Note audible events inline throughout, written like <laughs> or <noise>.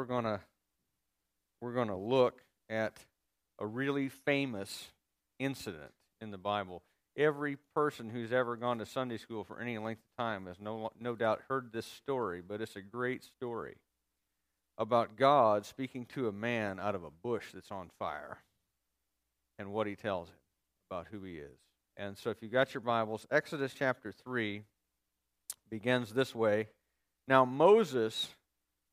we're going to we're going to look at a really famous incident in the Bible. Every person who's ever gone to Sunday school for any length of time has no, no doubt heard this story, but it's a great story about God speaking to a man out of a bush that's on fire and what he tells him about who he is. And so, if you've got your Bibles, Exodus chapter 3 begins this way Now, Moses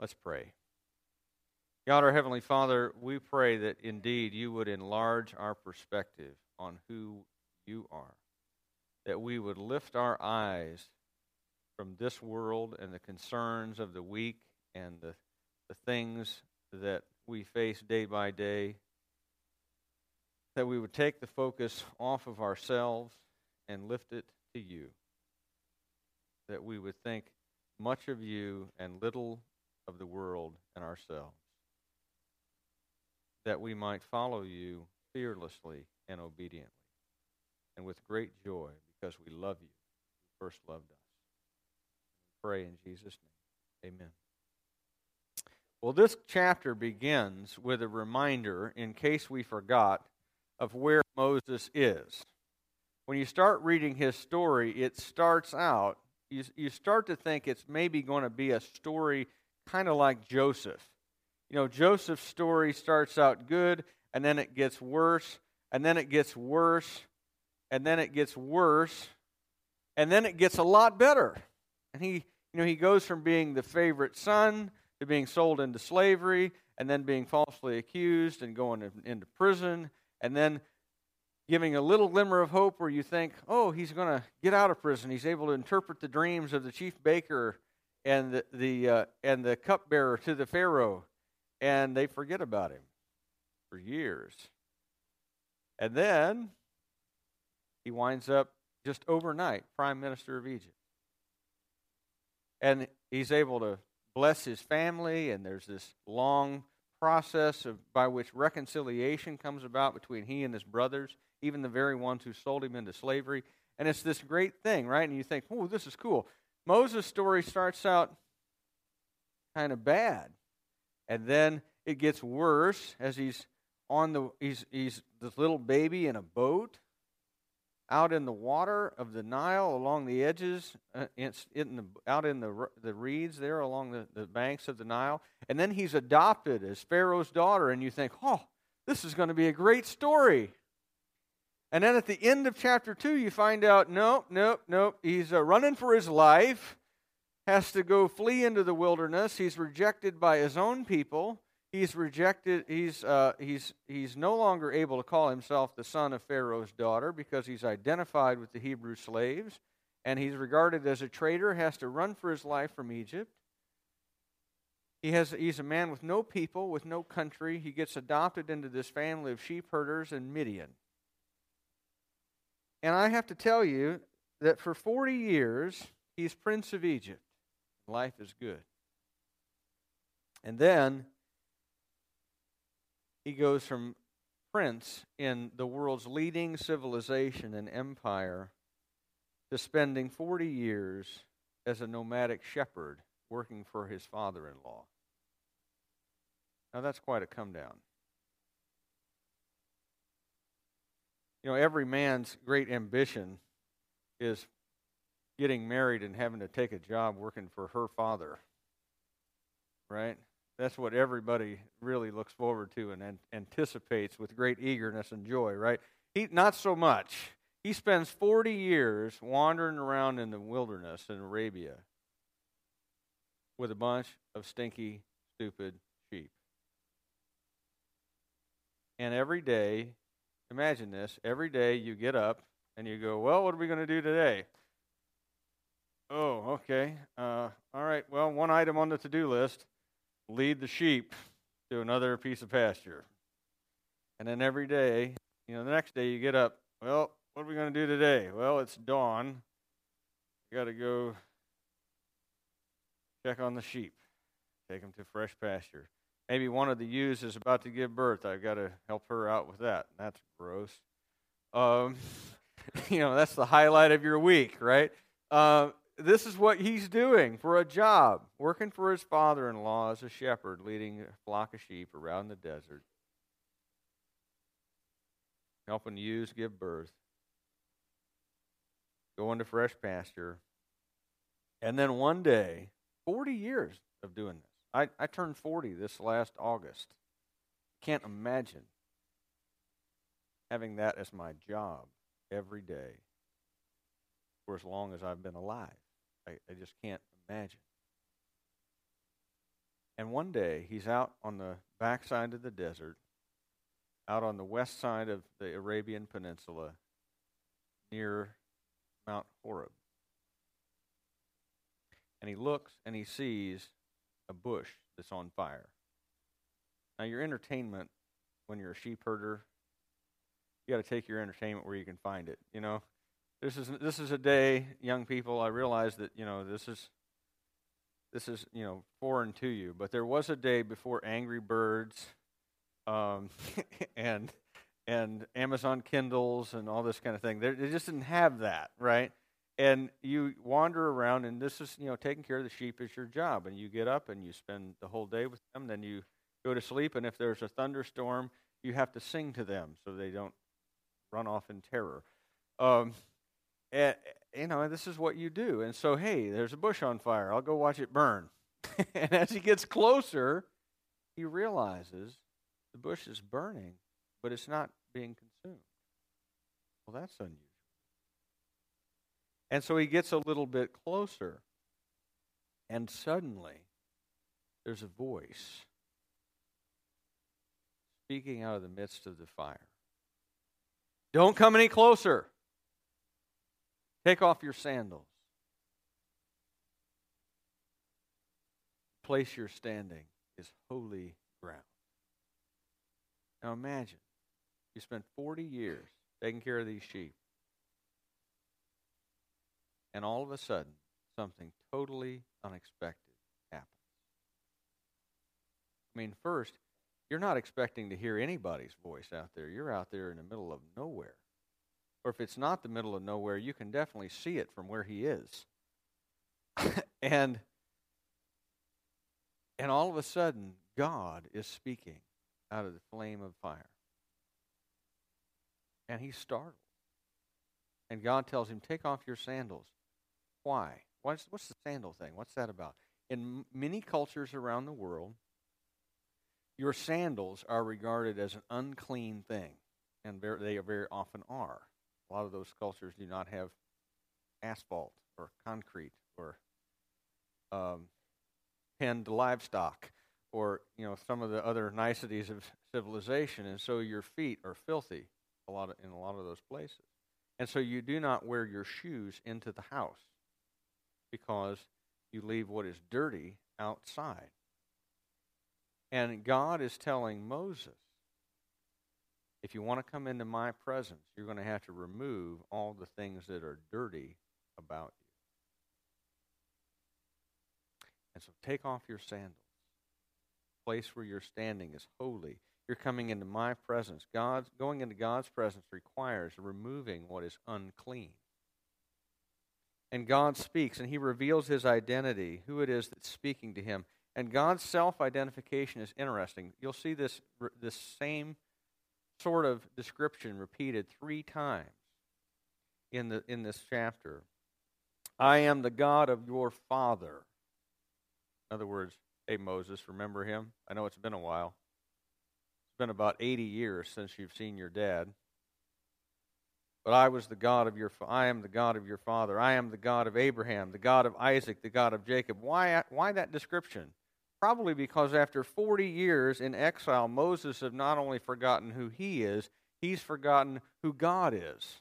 Let's pray. God, our Heavenly Father, we pray that indeed you would enlarge our perspective on who you are, that we would lift our eyes from this world and the concerns of the weak and the, the things that we face day by day, that we would take the focus off of ourselves and lift it to you, that we would think much of you and little of the world and ourselves, that we might follow you fearlessly and obediently, and with great joy because we love you who first loved us. We pray in Jesus' name. Amen. Well, this chapter begins with a reminder, in case we forgot, of where Moses is. When you start reading his story, it starts out, you, you start to think it's maybe going to be a story kind of like Joseph. You know, Joseph's story starts out good, and then it gets worse, and then it gets worse, and then it gets worse, and then it gets a lot better. And he, you know, he goes from being the favorite son to being sold into slavery, and then being falsely accused and going into prison, and then giving a little glimmer of hope where you think, oh, he's going to get out of prison. He's able to interpret the dreams of the chief baker and the, the uh, and the cupbearer to the Pharaoh, and they forget about him for years. And then he winds up just overnight prime minister of Egypt. And he's able to bless his family, and there's this long process of, by which reconciliation comes about between he and his brothers, even the very ones who sold him into slavery. And it's this great thing, right? And you think, oh, this is cool. Moses' story starts out kind of bad. And then it gets worse as he's on the he's he's this little baby in a boat out in the water of the Nile along the edges uh, in, the, out in the the reeds there along the, the banks of the Nile and then he's adopted as Pharaoh's daughter and you think oh this is going to be a great story and then at the end of chapter 2, you find out nope, nope, nope. He's uh, running for his life, has to go flee into the wilderness. He's rejected by his own people. He's rejected, he's, uh, he's, he's no longer able to call himself the son of Pharaoh's daughter because he's identified with the Hebrew slaves. And he's regarded as a traitor, has to run for his life from Egypt. He has, he's a man with no people, with no country. He gets adopted into this family of sheep herders in Midian. And I have to tell you that for 40 years, he's Prince of Egypt. Life is good. And then he goes from prince in the world's leading civilization and empire to spending 40 years as a nomadic shepherd working for his father in law. Now, that's quite a come down. You know, every man's great ambition is getting married and having to take a job working for her father. Right? that's what everybody really looks forward to and an- anticipates with great eagerness and joy, right? He not so much. He spends 40 years wandering around in the wilderness in Arabia with a bunch of stinky, stupid sheep. And every day, imagine this, every day you get up and you go, Well, what are we going to do today? Oh, okay. Uh, all right. Well, one item on the to do list lead the sheep to another piece of pasture. And then every day, you know, the next day you get up, well, what are we going to do today? Well, it's dawn. You got to go check on the sheep, take them to fresh pasture. Maybe one of the ewes is about to give birth. I've got to help her out with that. That's gross. Um, <laughs> you know, that's the highlight of your week, right? Uh, this is what he's doing for a job, working for his father in law as a shepherd, leading a flock of sheep around the desert, helping ewes give birth, going to fresh pasture. And then one day, 40 years of doing this. I, I turned 40 this last August. Can't imagine having that as my job every day for as long as I've been alive. I, I just can't imagine. And one day he's out on the backside of the desert, out on the west side of the Arabian Peninsula, near Mount Horeb. And he looks and he sees a bush that's on fire. Now, your entertainment when you're a sheep herder, you got to take your entertainment where you can find it. You know, this is this is a day, young people. I realize that you know this is this is you know foreign to you, but there was a day before Angry Birds, um, <laughs> and and Amazon Kindles and all this kind of thing. They, they just didn't have that, right? And you wander around, and this is you know taking care of the sheep is your job, and you get up and you spend the whole day with them. Then you go to sleep, and if there's a thunderstorm, you have to sing to them so they don't run off in terror. Um, and, you know, this is what you do. And so, hey, there's a bush on fire. I'll go watch it burn. <laughs> and as he gets closer, he realizes the bush is burning, but it's not being consumed. Well, that's unusual. And so he gets a little bit closer, and suddenly there's a voice speaking out of the midst of the fire. Don't come any closer. Take off your sandals. Place you're standing is holy ground. Now imagine you spent 40 years taking care of these sheep, and all of a sudden, something totally unexpected happens. I mean, first, you're not expecting to hear anybody's voice out there. You're out there in the middle of nowhere. Or if it's not the middle of nowhere, you can definitely see it from where he is. <laughs> and and all of a sudden, God is speaking out of the flame of fire. And he's startled. And God tells him, Take off your sandals. Why? What's, what's the sandal thing? What's that about? In many cultures around the world, your sandals are regarded as an unclean thing, and they very often are. A lot of those cultures do not have asphalt or concrete or um, penned livestock or you know some of the other niceties of civilization, and so your feet are filthy a lot of, in a lot of those places, and so you do not wear your shoes into the house because you leave what is dirty outside. And God is telling Moses, if you want to come into my presence, you're going to have to remove all the things that are dirty about you. And so take off your sandals. The place where you're standing is holy. You're coming into my presence. God's going into God's presence requires removing what is unclean. And God speaks and he reveals his identity, who it is that's speaking to him. And God's self identification is interesting. You'll see this, this same sort of description repeated three times in, the, in this chapter. I am the God of your father. In other words, Hey, Moses, remember him? I know it's been a while. It's been about 80 years since you've seen your dad. But I was the God of your I am the God of your father. I am the God of Abraham, the God of Isaac, the God of Jacob. Why why that description? Probably because after 40 years in exile, Moses had not only forgotten who he is, he's forgotten who God is.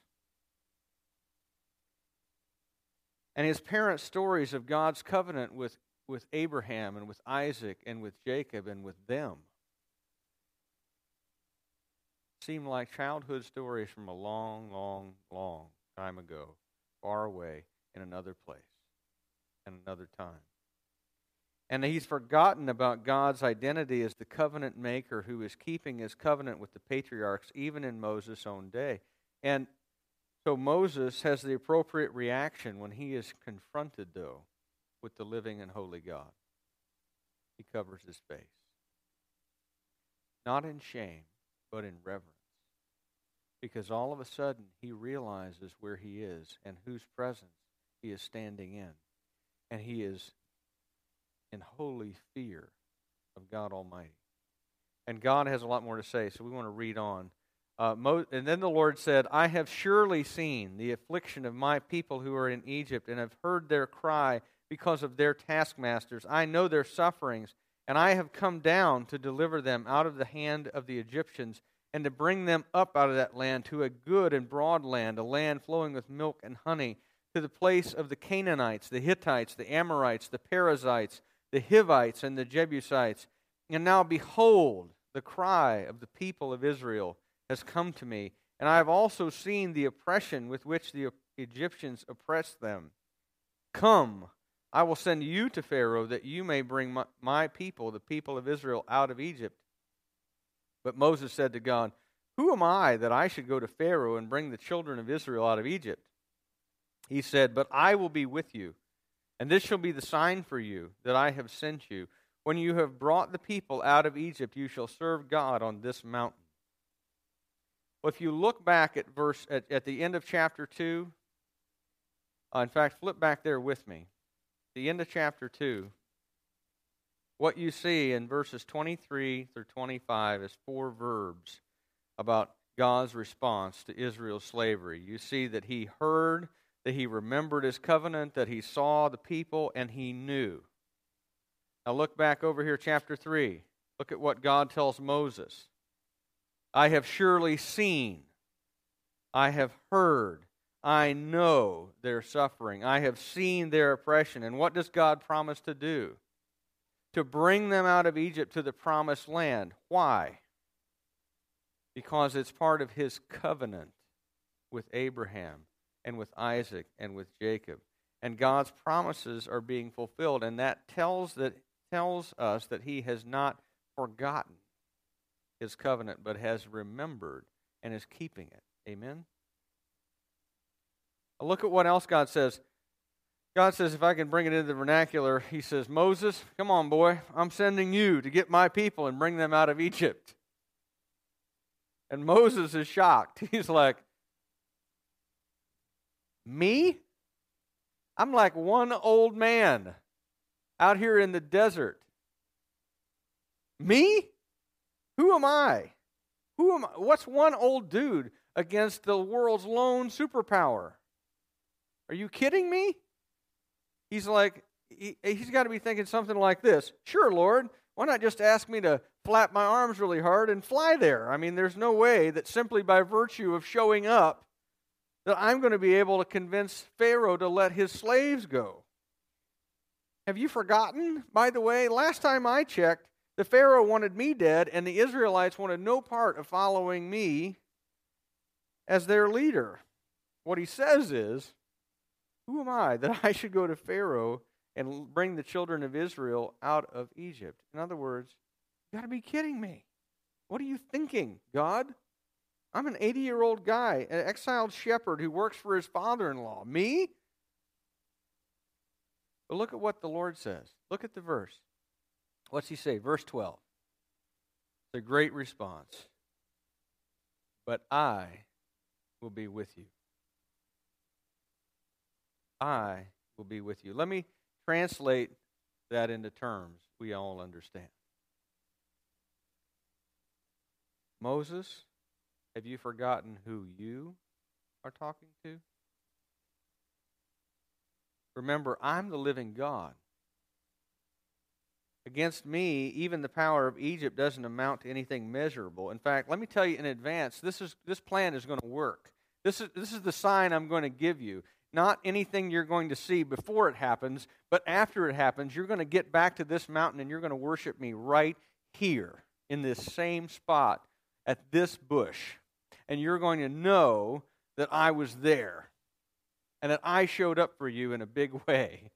And his parents' stories of God's covenant with, with Abraham and with Isaac and with Jacob and with them seem like childhood stories from a long, long, long time ago, far away in another place and another time. And he's forgotten about God's identity as the covenant maker who is keeping his covenant with the patriarchs even in Moses' own day. And so Moses has the appropriate reaction when he is confronted, though, with the living and holy God. He covers his face. Not in shame, but in reverence. Because all of a sudden he realizes where he is and whose presence he is standing in. And he is in holy fear of God Almighty. And God has a lot more to say, so we want to read on. Uh, Mo- and then the Lord said, I have surely seen the affliction of my people who are in Egypt, and have heard their cry because of their taskmasters. I know their sufferings, and I have come down to deliver them out of the hand of the Egyptians, and to bring them up out of that land to a good and broad land, a land flowing with milk and honey, to the place of the Canaanites, the Hittites, the Amorites, the Perizzites, the Hivites, and the Jebusites. And now behold, the cry of the people of Israel has come to me, and I have also seen the oppression with which the Egyptians oppressed them. Come, I will send you to Pharaoh that you may bring my, my, people, the people of Israel, out of Egypt. But Moses said to God, Who am I that I should go to Pharaoh and bring the children of Israel out of Egypt? He said, But I will be with you, and this shall be the sign for you that I have sent you. When you have brought the people out of Egypt, you shall serve God on this mountain. Well, if you look back at verse at, at the end of chapter two, uh, in fact, flip back there with me. The end of chapter two. What you see in verses 23 through 25 is four verbs about God's response to Israel's slavery. You see that he heard, that he remembered his covenant, that he saw the people, and he knew. Now look back over here, chapter 3. Look at what God tells Moses. I have surely seen, I have heard, I know their suffering, I have seen their oppression. And what does God promise to do? To bring them out of Egypt to the promised land. Why? Because it's part of his covenant with Abraham and with Isaac and with Jacob. And God's promises are being fulfilled, and that tells that tells us that he has not forgotten his covenant, but has remembered and is keeping it. Amen? Look at what else God says. God says, if I can bring it into the vernacular, He says, Moses, come on, boy, I'm sending you to get my people and bring them out of Egypt. And Moses is shocked. <laughs> He's like, Me? I'm like one old man out here in the desert. Me? Who am I? Who am I? What's one old dude against the world's lone superpower? Are you kidding me? He's like, he, he's got to be thinking something like this Sure, Lord, why not just ask me to flap my arms really hard and fly there? I mean, there's no way that simply by virtue of showing up that I'm going to be able to convince Pharaoh to let his slaves go. Have you forgotten, by the way, last time I checked, the Pharaoh wanted me dead, and the Israelites wanted no part of following me as their leader. What he says is, Who am I that <laughs> I should go to Pharaoh and bring the children of Israel out of Egypt? In other words, you got to be kidding me. What are you thinking, God? I'm an 80 year old guy, an exiled shepherd who works for his father in law. Me? But look at what the Lord says. Look at the verse. What's he say? Verse 12. It's a great response. But I will be with you. I will be with you. Let me translate that into terms we all understand. Moses, have you forgotten who you are talking to? Remember, I'm the living God. Against me, even the power of Egypt doesn't amount to anything measurable. In fact, let me tell you in advance, this, is, this plan is going to work. This is, this is the sign I'm going to give you. Not anything you're going to see before it happens, but after it happens, you're going to get back to this mountain and you're going to worship me right here in this same spot at this bush. And you're going to know that I was there and that I showed up for you in a big <laughs> way.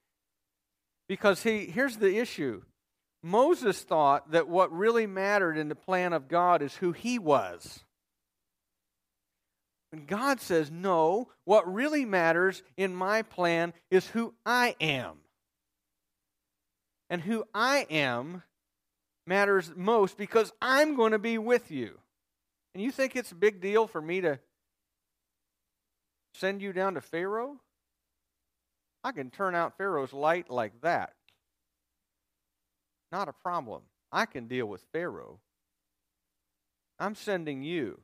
Because he, here's the issue Moses thought that what really mattered in the plan of God is who he was. And God says, no, what really matters in my plan is who I am. And who I am matters most because I'm going to be with you. And you think it's a big deal for me to send you down to Pharaoh? I can turn out Pharaoh's light like that. Not a problem. I can deal with Pharaoh. I'm sending you.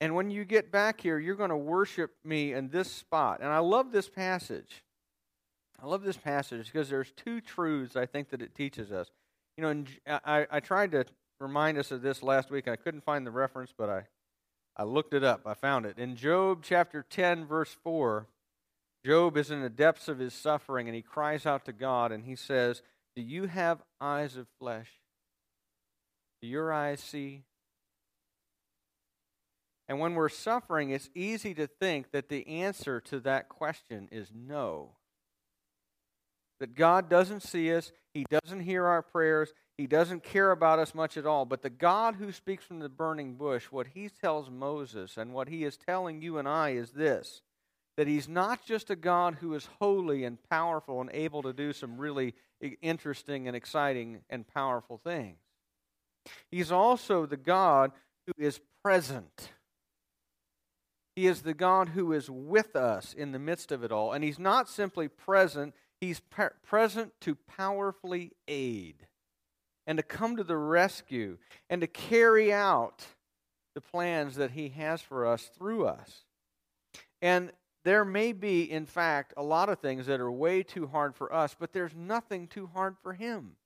And when you get back here, you're going to worship me in this spot. And I love this passage. I love this passage because there's two truths I think that it teaches us. You know, I, I tried to remind us of this last week. I couldn't find the reference, but I, I looked it up. I found it. In Job chapter 10, verse 4, Job is in the depths of his suffering and he cries out to God and he says, Do you have eyes of flesh? Do your eyes see? And when we're suffering, it's easy to think that the answer to that question is no. That God doesn't see us, He doesn't hear our prayers, He doesn't care about us much at all. But the God who speaks from the burning bush, what He tells Moses and what He is telling you and I is this that He's not just a God who is holy and powerful and able to do some really interesting and exciting and powerful things. He's also the God who is present. He is the God who is with us in the midst of it all. And He's not simply present, He's pre- present to powerfully aid and to come to the rescue and to carry out the plans that He has for us through us. And there may be, in fact, a lot of things that are way too hard for us, but there's nothing too hard for Him.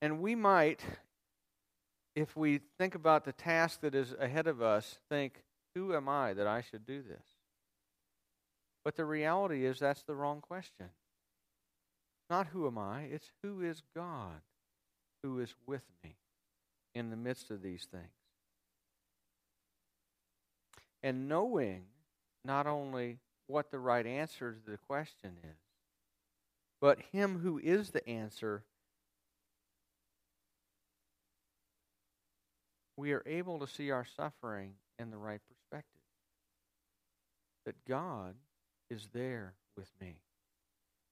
And we might, if we think about the task that is ahead of us, think, who am I that I should do this? But the reality is that's the wrong question. Not who am I, it's who is God who is with me in the midst of these things. And knowing not only what the right answer to the question is, but Him who is the answer we are able to see our suffering in the right perspective. That God is there with me.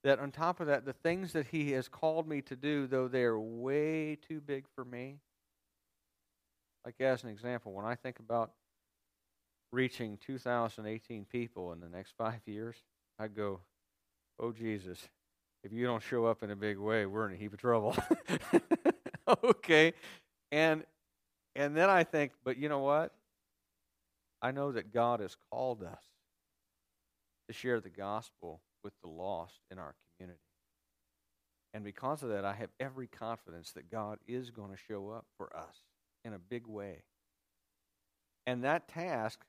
That on top of that, the things that He has called me to do, though they are way too big for me, like as an example, when I think about reaching 2018 people in the next five years, I go, oh, Jesus, if you don't show up in a big way, we're in a heap of trouble. <laughs> okay. And and then I think, but you know what? I know that God has called us to share the gospel with the lost in our community. And because of that, I have every confidence that God is going to show up for us in a big way. And that task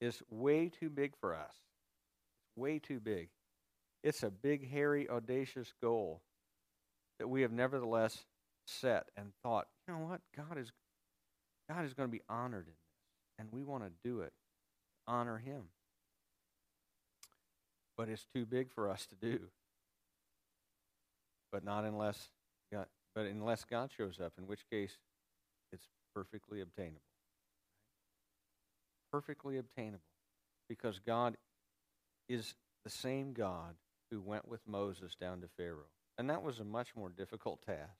is way too big for us. It's way too big. It's a big, hairy, audacious goal that we have nevertheless set and thought, you know what? God is God is going to be honored in this, and we want to do it, honor Him. But it's too big for us to do. But not unless God, but unless God shows up, in which case it's perfectly obtainable. Perfectly obtainable. Because God is the same God who went with Moses down to Pharaoh. And that was a much more difficult task.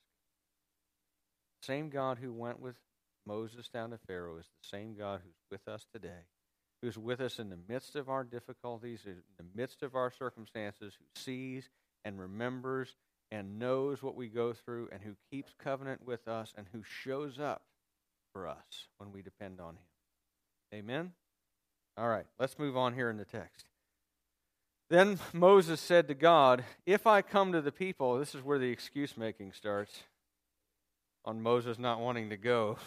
Same God who went with Moses down to Pharaoh is the same God who's with us today. who's with us in the midst of our difficulties, in the midst of our circumstances, who sees and remembers and knows what we go through, and who keeps covenant with us, and who shows up for us when we depend on him. Amen? All right, let's move on here in the text. Then Moses said to God, If I come to the people, this is where the excuse making starts on Moses not wanting to go. <laughs>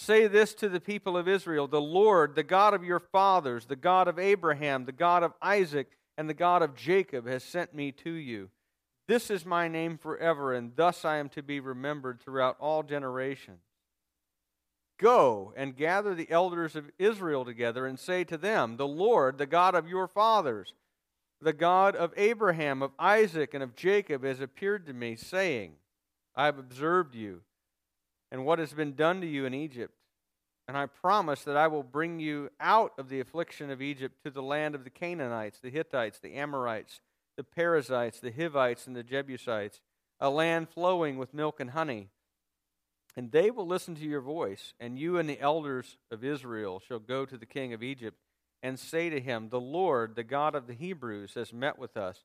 Say this to the people of Israel The Lord, the God of your fathers, the God of Abraham, the God of Isaac, and the God of Jacob has sent me to you. This is my name forever, and thus I am to be remembered throughout all generations. Go and gather the elders of Israel together and say to them, The Lord, the God of your fathers, the God of Abraham, of Isaac, and of Jacob, has appeared to me, saying, I have observed you and what has been done to you in Egypt. And I promise that I will bring you out of the affliction of Egypt to the land of the Canaanites, the Hittites, the Amorites, the Perizzites, the Hivites, and the Jebusites, a land flowing with milk and honey. And they will listen to your voice, and you and the elders of Israel shall go to the king of Egypt and say to him, The Lord, the God of the Hebrews, has met with us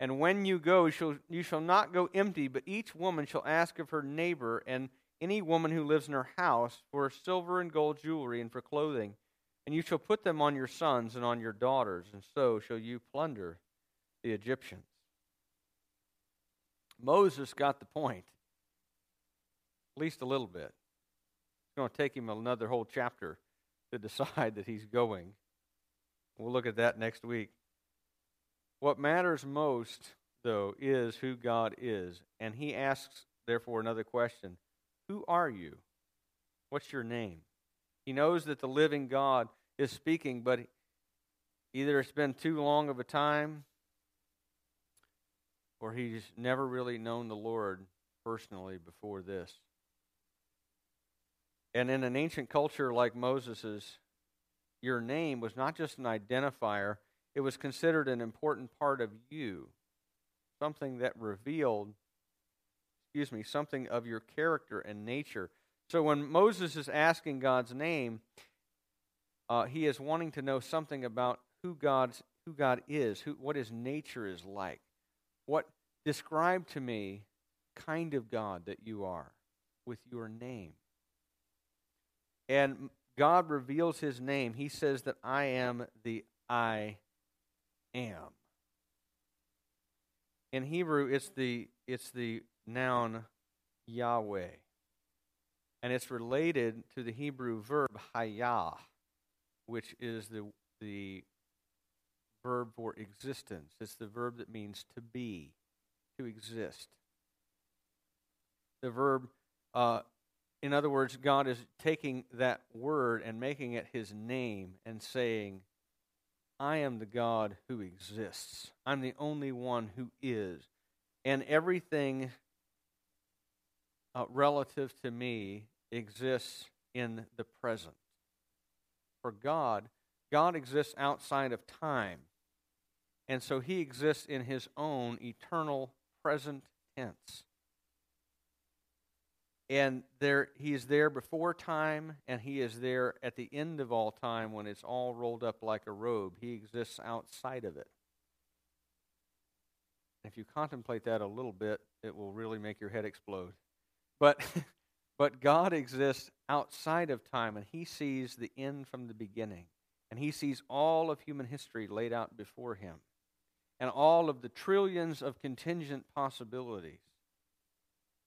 and when you go, you shall, not go empty, but each woman shall ask of her neighbor and any woman who lives in her house for silver and gold jewelry and for clothing. And you shall put them on your sons and on your daughters, and so shall you plunder the Egyptians. Moses got the point, at least a little bit. It's going to take him another whole chapter to <laughs> decide that he's going. We'll look at that next week. What matters most, though, is who God is. And he asks, therefore, another question Who are you? What's your name? He knows that the living God is speaking, but either it's been too long of a time or he's never really known the Lord personally before this. And in an ancient culture like Moses's, your name was not just an identifier, it was considered an important part of you, something that revealed, excuse me, something of your character and nature. So when Moses is asking God's name, uh, he is wanting to know something about who God's who God is, who what his nature is like. What describe to me kind of God that you are with your name. And God reveals his name. He says that I am the I am. In Hebrew, it's the, it's the noun Yahweh. And it's related to the Hebrew verb hayah, which is the, the verb for existence. It's the verb that means to be, to exist. The verb, uh, in other words, God is taking that word and making it his name and saying, I am the God who exists. I'm the only one who is. And everything uh, relative to me exists in the present. For God, God exists outside of time. And so he exists in his own eternal present tense and there he is there before time and he is there at the end of all time when it's all rolled up like a robe. He exists outside of it. If you contemplate that a little bit it will really make your head explode. But <laughs> but god exists outside of time and he sees the end from the beginning. And he sees all of human history laid out before him and all of the trillions of contingent possibilities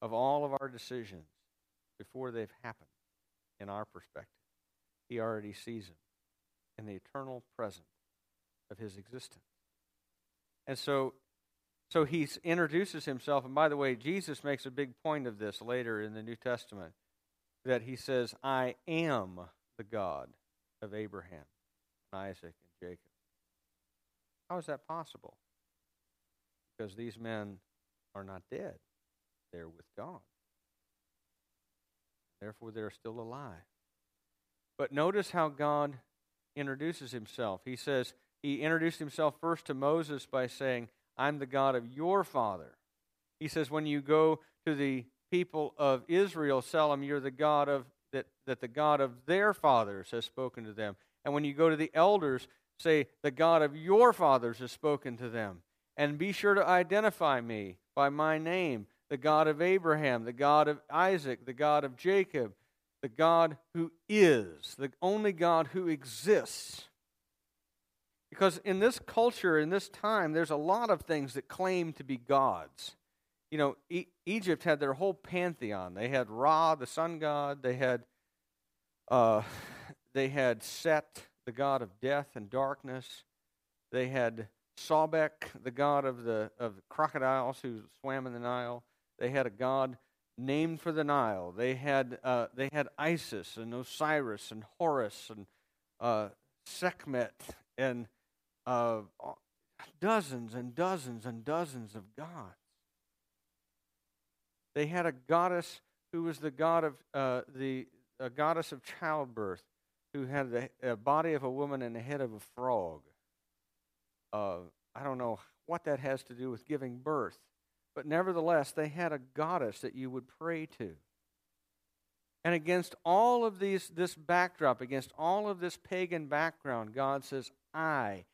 of all of our decisions. before they've happened in our perspective. He already sees them in the eternal present of his existence. And so so he introduces himself and by the way Jesus makes a big point of this later in the New Testament that he says I am the God of Abraham, and Isaac and Jacob. How is that possible? Because these men are not dead. They're with God. Therefore, they're still alive. But notice how God introduces himself. He says, He introduced himself first to Moses by saying, I'm the God of your father. He says, when you go to the people of Israel, tell them you're the God of that, that the God of their fathers has spoken to them. And when you go to the elders, say, the God of your fathers has spoken to them. And be sure to identify me by my name, the God of Abraham, the God of Isaac, the God of Jacob, the God who is, the only God who exists. Because in this culture, in this time, there's a lot of things that claim to be gods. You know, e- Egypt had their whole pantheon. They had Ra, the sun god. They had, uh, <laughs> they had Set, the god of death and darkness. They had Sobek, the god of the of the crocodiles who swam in the Nile. They had a god named for the Nile. They had uh, they had Isis and Osiris and Horus and uh, Sekhmet and uh, dozens and dozens and dozens of gods. They had a goddess who was the god of uh, the a goddess of childbirth who had the body of a woman and the head of a frog. Uh, I don't know what that has to do with giving birth, but nevertheless, they had a goddess that you would pray to. And against all of these, this backdrop, against all of this pagan background, God says, I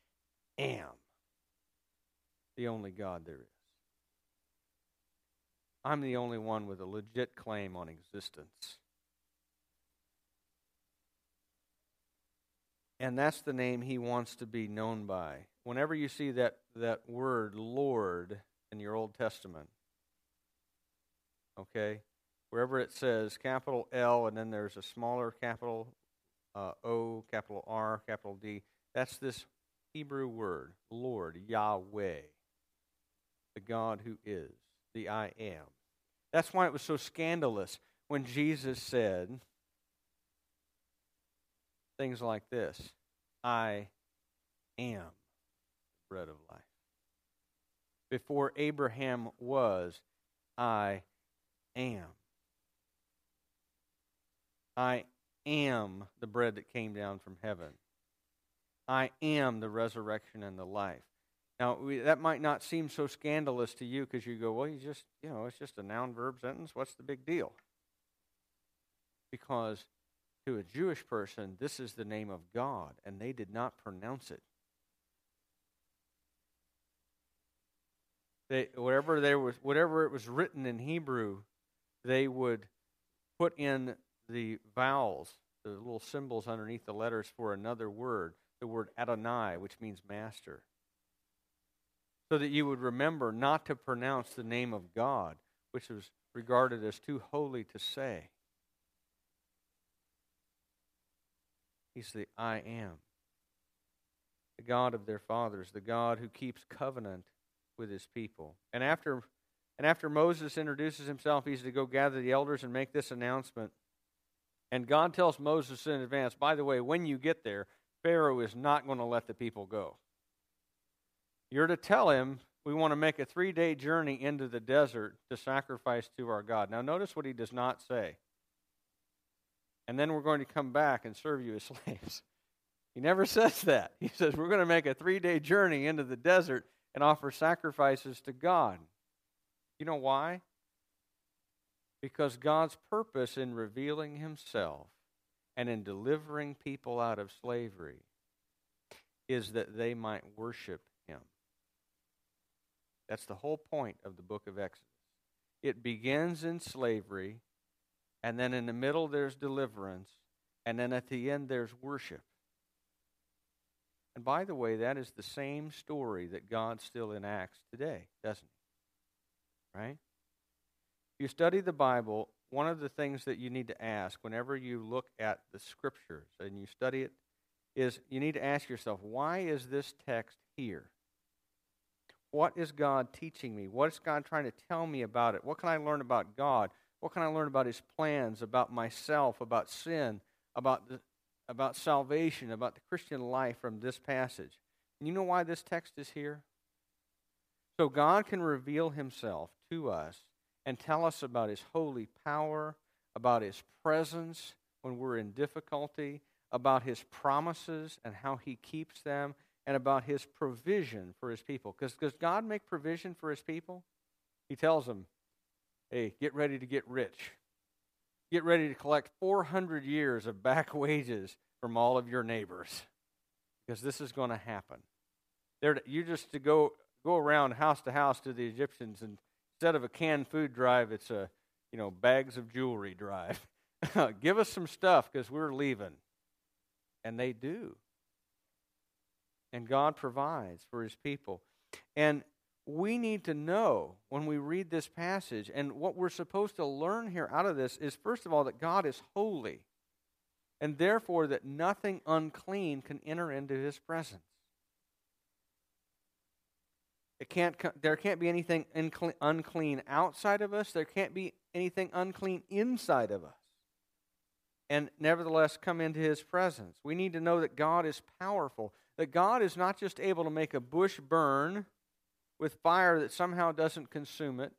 am the only God there is. I'm the only one with a legit claim on existence. And that's the name he wants to be known by. Whenever you see that, that word, Lord, in your Old Testament, okay, wherever it says capital L and then there's a smaller capital uh, O, capital R, capital D, that's this Hebrew word, Lord, Yahweh, the God who is, the I am. That's why it was so scandalous when Jesus said, things like this I am the bread of life. Before Abraham was, I am. I am the bread that came down from heaven. I am the resurrection and the life. Now, we, that might not seem so scandalous to you because you go, well, you just, you know, it's just a noun verb sentence. What's the big deal? Because to a Jewish person, this is the name of God, and they did not pronounce it. They, whatever there was, whatever it was written in Hebrew, they would put in the vowels, the little symbols underneath the letters for another word, the word Adonai, which means master, so that you would remember not to pronounce the name of God, which was regarded as too holy to say. He's the I am, the God of their fathers, the God who keeps covenant with his people. And after, and after Moses introduces himself, he's to go gather the elders and make this announcement. And God tells Moses in advance, by the way, when you get there, Pharaoh is not going to let the people go. You're to tell him we want to make a three day journey into the desert to sacrifice to our God. Now, notice what he does not say and then we're going to come back and serve you as <laughs> slaves. He never says that. He says we're going to make a three day journey into the desert and offer sacrifices to God. You know why? Because God's purpose in revealing Himself and in delivering people out of slavery is that they might worship Him. That's the whole point of the book of Exodus. It begins in slavery and then in the middle, there's deliverance. And then at the end, there's worship. And by the way, that is the same story that God still enacts today, doesn't he? Right? If you study the Bible, one of the things that you need to ask whenever you look at the scriptures and you study it is you need to ask yourself, why is this text here? What is God teaching me? What is God trying to tell me about it? What can I learn about God? What can I learn about His plans, about myself, about sin, about, the, about salvation, about the Christian life from this passage? And you know why this text is here? So God can reveal Himself to us and tell us about His holy power, about His presence when we're in difficulty, about His promises and how He keeps them, and about his provision for his people. Because does God make provision for his people? He tells them, hey, get ready to get rich. Get ready to collect 400 years of back <laughs> wages from all of your neighbors. Because this is going to happen. There, you just to go go around house to house to the Egyptians, and instead of a canned food drive, it's a you know bags of jewelry drive. <laughs> Give us some stuff because we're leaving, and they do and God provides for his people. And we need to know when we read this passage, and what we're supposed to learn here out of this is first of all, that God is holy, and therefore that nothing unclean can enter into his presence. It can't, there can't be anything unclean outside of us, there can't be anything unclean inside of us. And nevertheless, come into his presence. We need to know that God is powerful that God is not just able to make a bush burn with fire that somehow doesn't consume it.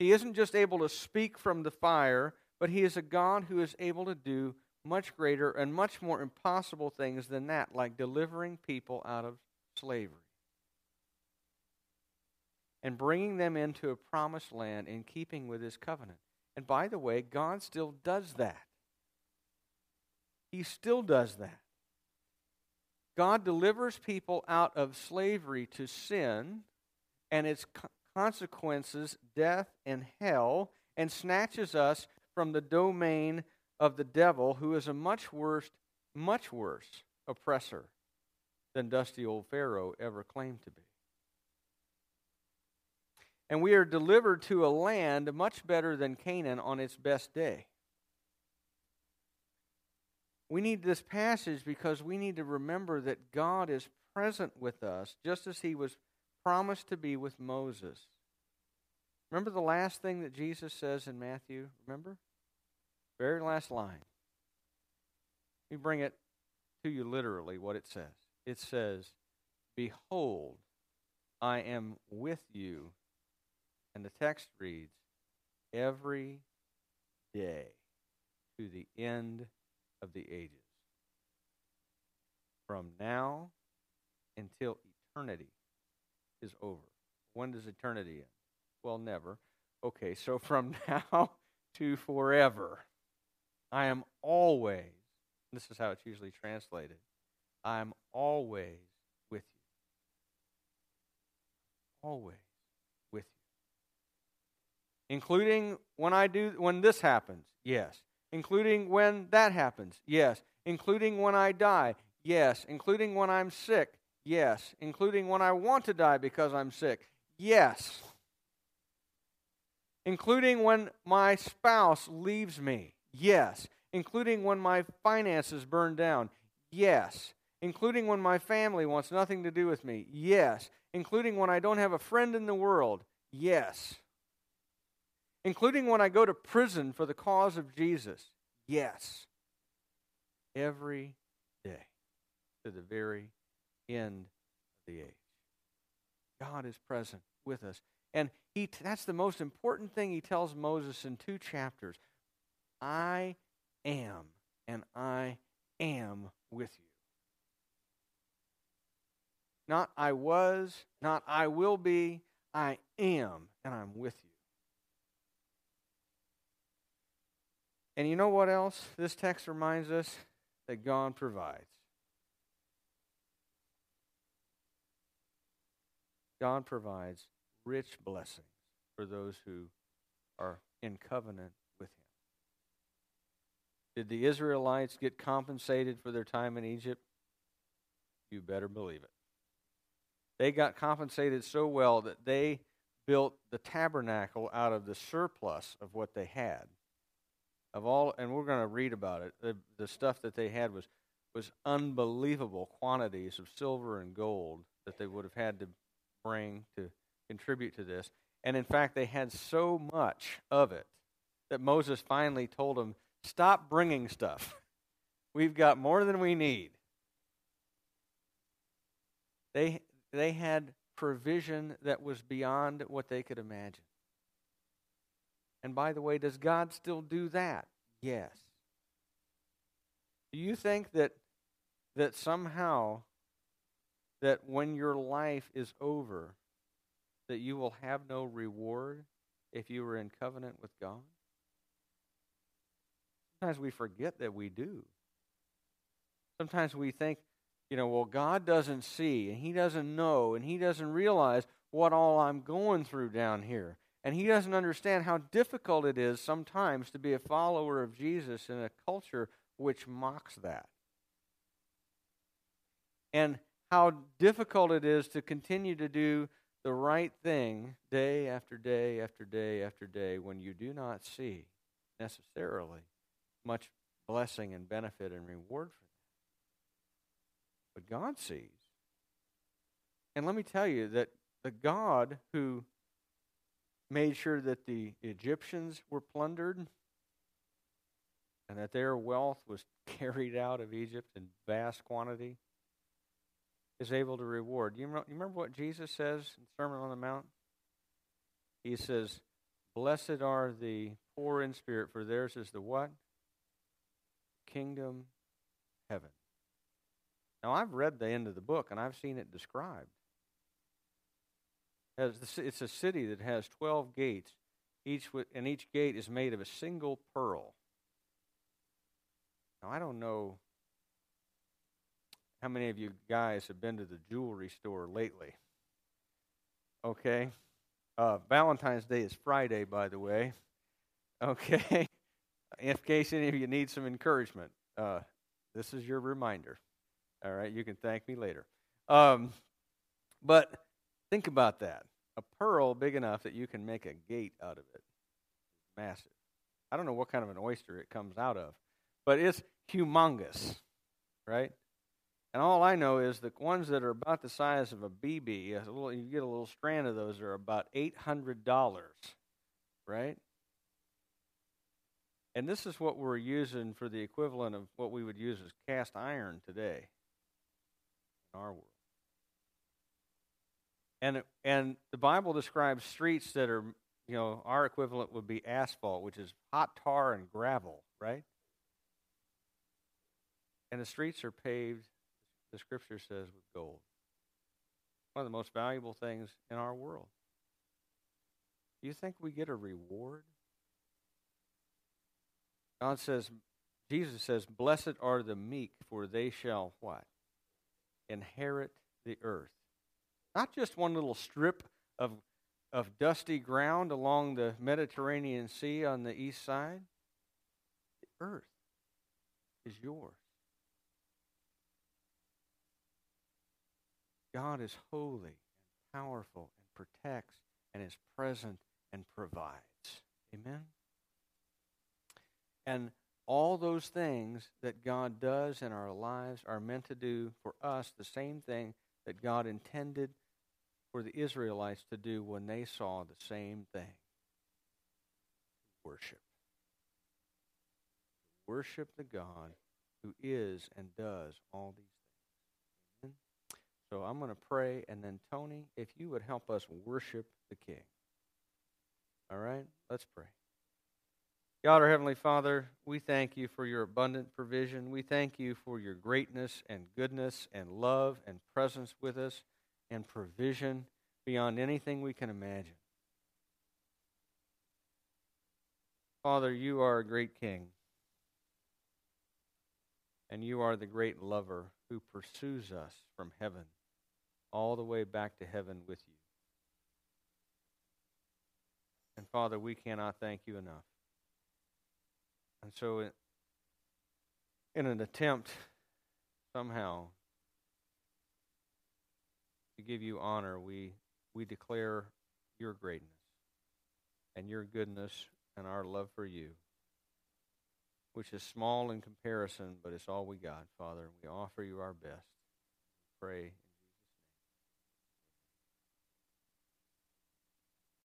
He isn't just able to speak from the fire, but He is a God who is able to do much greater and much more impossible things than that, like delivering people out of slavery and bringing them into a promised land in keeping with His covenant. And by the way, God still does that. He still does that. God delivers people out of slavery to sin and its consequences, death and hell, and snatches us from the domain of the devil, who is a much worse, much worse oppressor than dusty old Pharaoh ever claimed to be. And we are delivered to a land much better than Canaan on its best day. We need this passage because we need to remember that God is present with us just as he was promised to be with Moses. Remember the last thing that Jesus says in Matthew? Remember? Very last line. Let me bring it to you literally what it says. It says, Behold, I am with you. And the text reads, Every day to the end of the ages. From now until eternity is over. When does eternity end? Well, never. Okay, so <laughs> from now to forever, I am always, this is how it's usually translated, I am always with you. Always with you. Including when I do when this happens, yes including when that happens? Yes. Including when I die? Yes. Including when I'm sick? Yes. Including when I want to die because I'm sick? Yes. Including when my spouse leaves me? Yes. Including when my finances burn down? Yes. Including when my family wants nothing to do with me? Yes. Including when I don't have a friend in the world? Yes including when I go to prison for the cause of Jesus? Yes. Every day to the very end of the age. God is present with us. And he, that's the most important thing he tells Moses in two chapters. I am, and I am with you. Not I was, not I will be, I am, and I'm with you. And you know what else this text reminds us? That God provides. God provides rich blessings for those who are in covenant with Him. Did the Israelites get compensated for their time in Egypt? You better believe it. They got compensated so well that they built the tabernacle out of the surplus of what they had of all, and we're going to read about it. The, the stuff that they had was was unbelievable quantities of silver and gold that they would have had to bring to contribute to this. And in fact, they had so much of it that Moses finally told them, "Stop bringing stuff. We've got more than we need." They they had provision that was beyond what they could imagine. And by the way, does God still do that? Yes. Do you think that that somehow that when your life is over that you will have no reward if you were in covenant with God? Sometimes we forget that we do. Sometimes we think, you know, well, God doesn't see and He doesn't know and He doesn't realize what all I'm going through down here. And He doesn't understand how difficult it is sometimes to be a follower of Jesus in a culture which mocks that. And how difficult it is to continue to do the right thing day after day after day after day when you do not see necessarily much blessing and benefit and reward for that. But God sees. And let me tell you that the God who made sure that the Egyptians were plundered and that their wealth was <laughs> carried out of Egypt in vast quantity is able to reward. You remember what Jesus says in the Sermon on the Mount? He says, Blessed are the poor in spirit, for theirs is the what? Kingdom, heaven. Now, I've read the end of the book and I've seen it described. It's a city that has 12 gates, each and each gate is made of a single pearl. Now, I don't know how many of you guys have been to the jewelry store lately? Okay. Uh, Valentine's Day is Friday, by the way. <laughs> Okay. In case any of you need some encouragement, uh, this is your reminder. All right. You can thank me later. Um, but think about that. A pearl big enough that you can make a gate out of it. Massive. I don't know what kind of an oyster it comes out of, but it's humongous, right? And all I know is the ones that are about the size of a BB, a little, you get a little strand of those, are about $800, right? And this is what we're using for the equivalent of what we would use as cast iron today in our world. And, and the Bible describes streets that are, you know, our equivalent would be asphalt, which is hot tar and gravel, right? And the streets are paved the scripture says, with gold. One of the most valuable things in our world. Do you think we get a reward? God says, Jesus says, Blessed are the meek, for they shall what? Inherit the earth. Not just one little strip of, of dusty ground along the Mediterranean Sea on the east side. The earth is yours. God is holy and powerful and protects and is present and provides. Amen? And all those things that God does in our lives are meant to do for us the same thing that God intended for the Israelites to do when they saw the same thing worship. Worship the God who is and does all these so I'm going to pray, and then Tony, if you would help us worship the King. All right? Let's pray. God, our Heavenly Father, we thank you for your abundant provision. We thank you for your greatness and goodness and love and presence with us and provision beyond anything we can imagine. Father, you are a great King, and you are the great lover who pursues us from heaven all the way back to heaven with you. And Father, we cannot thank you enough. And so, in an attempt somehow to give you honor, we, we declare your greatness and your goodness and our love for you. which is small in comparison, but it's all we got, Father. We offer you our best. Pray